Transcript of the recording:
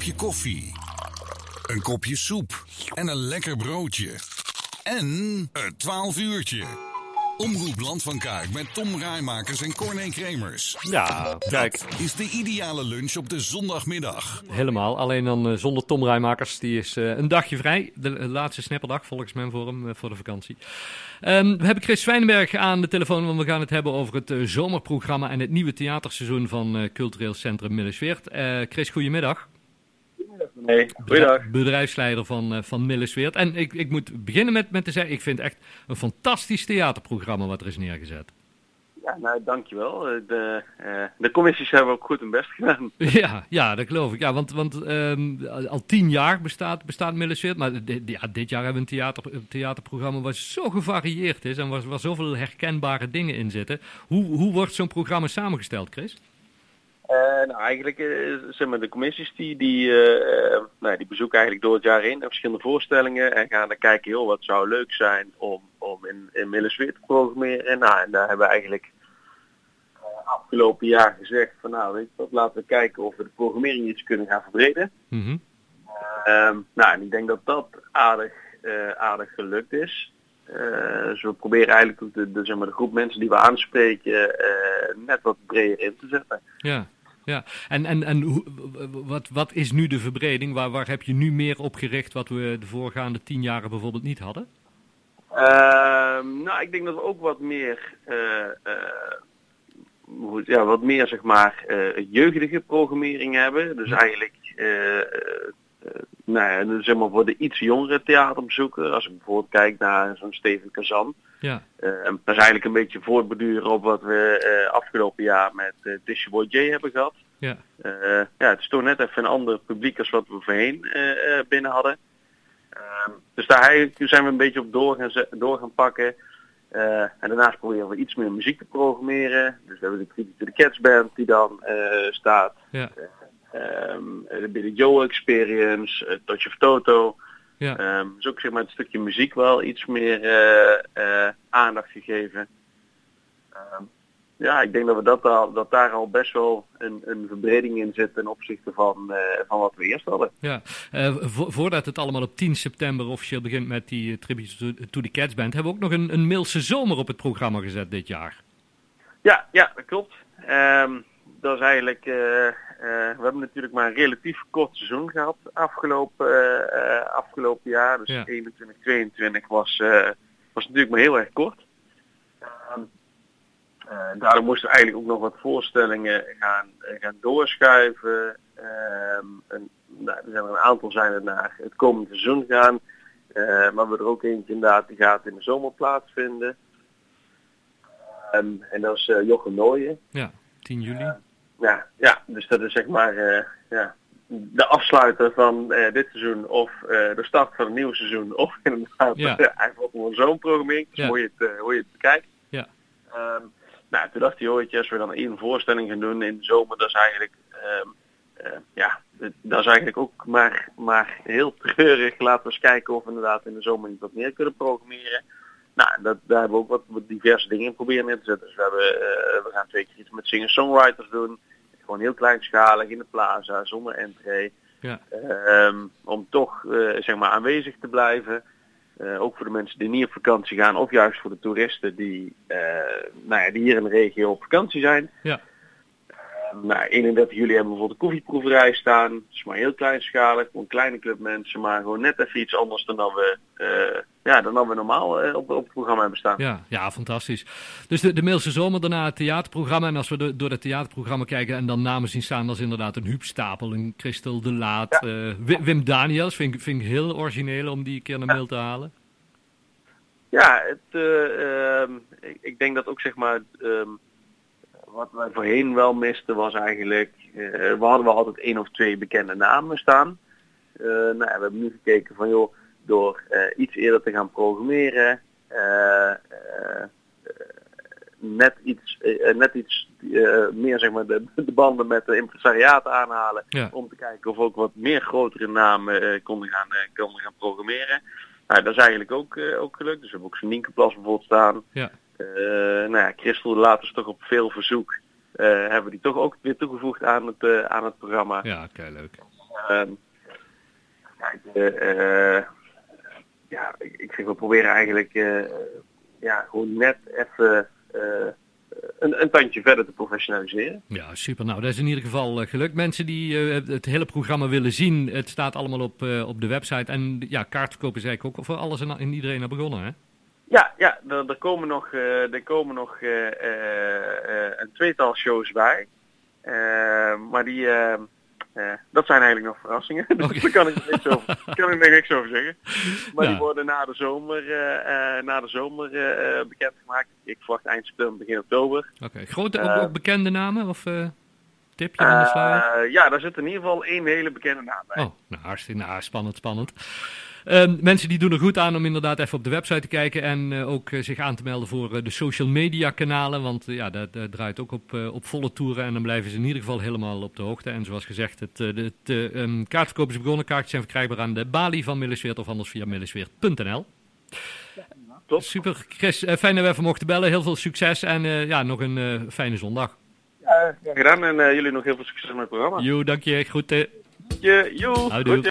kopje koffie, een kopje soep en een lekker broodje. En een 12 uurtje. Omroep Land van Kuik met Tom Rijmakers en Corné Kremers. Ja, kijk. Dat is de ideale lunch op de zondagmiddag. Helemaal. Alleen dan eh, zonder Tom Rijmakers. Die is eh, een dagje vrij. De eh, laatste snapperdag volgens mij voor hem, voor de vakantie. Ehm, we hebben Chris Zwijnenberg aan de telefoon, want we gaan het hebben over het zomerprogramma en het nieuwe theaterseizoen van Cultureel Centrum Millesweert. Chris, goedemiddag. Nee, goeiedag. Bedrijfsleider van, eh, van Millesweert. En ik, ik moet beginnen met, met te zeggen, ik vind echt een fantastisch theaterprogramma wat er is neergezet. Ja, nou, dankjewel. Eh, De, eh, de commissies hebben ook goed hun best gedaan. Ja, ja, dat geloof ik. Ja, want, want ehm, al tien jaar bestaat, bestaat Millesweert. Maar dit, ja, dit jaar hebben we een, theater, een theaterprogramma wat zo gevarieerd is en waar, waar zoveel herkenbare dingen in zitten. Hoe, hoe wordt zo'n programma samengesteld, Chris? Eh, nou, eigenlijk eh, zeg maar, de commissies die, die, eh, nou, die bezoeken eigenlijk door het jaar heen verschillende voorstellingen en gaan dan kijken, joh, wat zou leuk zijn om, om in, in Millesweer te programmeren. Nou, en daar hebben we eigenlijk afgelopen jaar gezegd van nou, weet je wat, laten we kijken of we de programmering iets kunnen gaan verbreden. Mhm. Ehm, nou, en ik denk dat dat aardig, aardig gelukt is. Eh, dus we proberen eigenlijk de, de, zeg maar, de groep mensen die we aanspreken net wat breder in te zetten. Ja, ja. En, en, en hoe, wat, wat is nu de verbreding? Waar, waar heb je nu meer op gericht wat we de voorgaande tien jaren bijvoorbeeld niet hadden? Ehm, nou, ik denk dat we ook wat meer, eh, eh, ja, wat meer zeg maar eh, jeugdige programmering hebben. Dus eigenlijk, nou ja, zeg maar voor de iets jongere theaterbezoeker. Als ik bijvoorbeeld kijk naar zo'n Steven Kazan. Ja, Eh, en dat is eigenlijk een beetje voortbeduren op wat we eh, afgelopen jaar met uh, Dishy Boy J hebben gehad. ja, Eh, ja, het is toch net even een ander publiek als wat we voorheen eh, eh, binnen hadden. Ehm, dus daar zijn we een beetje op door gaan, door gaan pakken. Eh, en daarnaast proberen we iets meer muziek te programmeren. Dus we hebben de the Cats Band die dan eh, staat. ja, Ehm, de Billy Joel Experience, uh, Touch of Toto. ja. Ehm, dus ook zeg maar het stukje muziek wel iets meer eh, eh, aandacht gegeven. Ehm, ja, ik denk dat we dat, al, dat daar al best wel een, een verbreding in zit ten opzichte van, eh, van wat we eerst hadden. ja. Eh, vo- voordat het allemaal op 10 september officieel begint met die eh, tribute to, to the Cats Band, hebben we ook nog een, een Milse zomer op het programma gezet dit jaar. Ja, ja, dat klopt. Dat is eigenlijk, eh, eh, we hebben natuurlijk maar een relatief kort seizoen gehad afgelopen, eh, eh, afgelopen jaar. Dus Ja. 21, 22 was, eh, was natuurlijk maar heel erg kort. Eh, daardoor moesten we eigenlijk ook nog wat voorstellingen gaan, eh, gaan doorschuiven. Ehm, en, nou, er zijn er een aantal zijn er naar het komende seizoen gaan. Eh, maar we er ook eentje inderdaad, die gaat in de zomer plaatsvinden. Ehm, en dat is eh, Jochem Nooyen. Ja, 10 juli. Ja, ja, dus dat is zeg maar eh, ja, de afsluiter van eh, dit seizoen of eh, de start van een nieuw seizoen. Of inderdaad Ja. eigenlijk ook zo'n programmering. Dus Ja. hoe, je het, hoe je het bekijkt. Ja. Ehm, nou, toen dacht hij, hoor, als we dan één voorstelling gaan doen in de zomer, dat is eigenlijk, ehm, eh, ja, het- dat is eigenlijk ook maar, maar heel treurig. Laten we eens kijken of we inderdaad in de zomer niet wat meer kunnen programmeren. Nou, dat, daar hebben we ook wat, wat diverse dingen in proberen in te zetten. Dus we, hebben, eh, we gaan twee keer iets met singer-songwriters doen. Gewoon heel kleinschalig in de plaza, zonder entree. Ja. Ehm, om toch eh, zeg maar aanwezig te blijven. Eh, ook voor de mensen die niet op vakantie gaan. Of juist voor de toeristen die, nou ja, die hier in de regio op vakantie zijn. Ja. Nou, 31 juli hebben we bijvoorbeeld een koffieproeverij staan. Het is maar heel kleinschalig. Gewoon een kleine club mensen. Maar gewoon net even iets anders dan dat we, eh, ja, dan dat we normaal eh, op, op het programma hebben staan. Ja, ja, fantastisch. Dus de, de Milse zomer, daarna het theaterprogramma. En als we de- door het theaterprogramma kijken en dan namen zien staan, dat is inderdaad een Huub Stapel, een Christel de Laat, eh, Wi- Wim Daniels. Vind, ik- vind ik heel origineel om die een keer naar Mil te halen. Ja, het, eh, ehm, ik, ik denk dat ook zeg maar ehm, wat wij voorheen wel misten was eigenlijk, eh, we hadden wel altijd één of twee bekende namen staan. Eh, nou, we hebben nu gekeken van joh, door eh, iets eerder te gaan programmeren, net iets, net iets meer zeg maar de, de banden met de impresariaten aanhalen. Ja. Om te kijken of we ook wat meer grotere namen konden, gaan, konden gaan programmeren. Nou, dat is eigenlijk ook, ook gelukt. Dus we hebben ook zo'n Nienkenplas bijvoorbeeld staan. Ja. Eh, nou ja, Christel later toch op veel verzoek. eh, hebben we die toch ook weer toegevoegd aan het, eh, aan het programma. Ja, oké, leuk. ehm, eh, eh, ja, ik, ik zeg, we proberen eigenlijk ja, gewoon net even een, een tandje verder te professionaliseren. Ja, super. Nou, dat is in ieder geval gelukt. Mensen die het hele programma willen zien, het staat allemaal op, op de website. En ja, kaartverkopen is eigenlijk ook voor alles en, en iedereen naar begonnen, hè? Ja, ja er, er komen nog, er komen nog eh, eh, eh, een tweetal shows bij. Maar die, eh, eh, dat zijn eigenlijk nog verrassingen. Oké. Daar kan ik niks over, kan ik er niks over zeggen. Maar Ja. die worden na de zomer, na de zomer bekendgemaakt. Ik verwacht eind september, begin oktober. Oké. Grote, ook, ook bekende namen? Of tipje van de sluier? Ja, daar zit in ieder geval één hele bekende naam bij. Oh, nou, hartstikke nou, spannend, spannend. Ehm, mensen die doen er goed aan om inderdaad even op de website te kijken en eh, ook eh, zich aan te melden voor eh, de social media kanalen. Want ja, dat, dat draait ook op, eh, op volle toeren en dan blijven ze in ieder geval helemaal op de hoogte. En zoals gezegd, het, eh, de, het kaartverkoop is begonnen. Kaartjes zijn verkrijgbaar aan de balie van Millesweert of anders via millesweert.nl. Top. Super, Chris, fijn dat we even mochten bellen. Heel veel succes en eh, ja, nog een eh, fijne zondag. Ja, gedaan en jullie nog heel veel succes met het programma. Jo, dank je. Groeten. Je, joe, Houdoe. groetjes.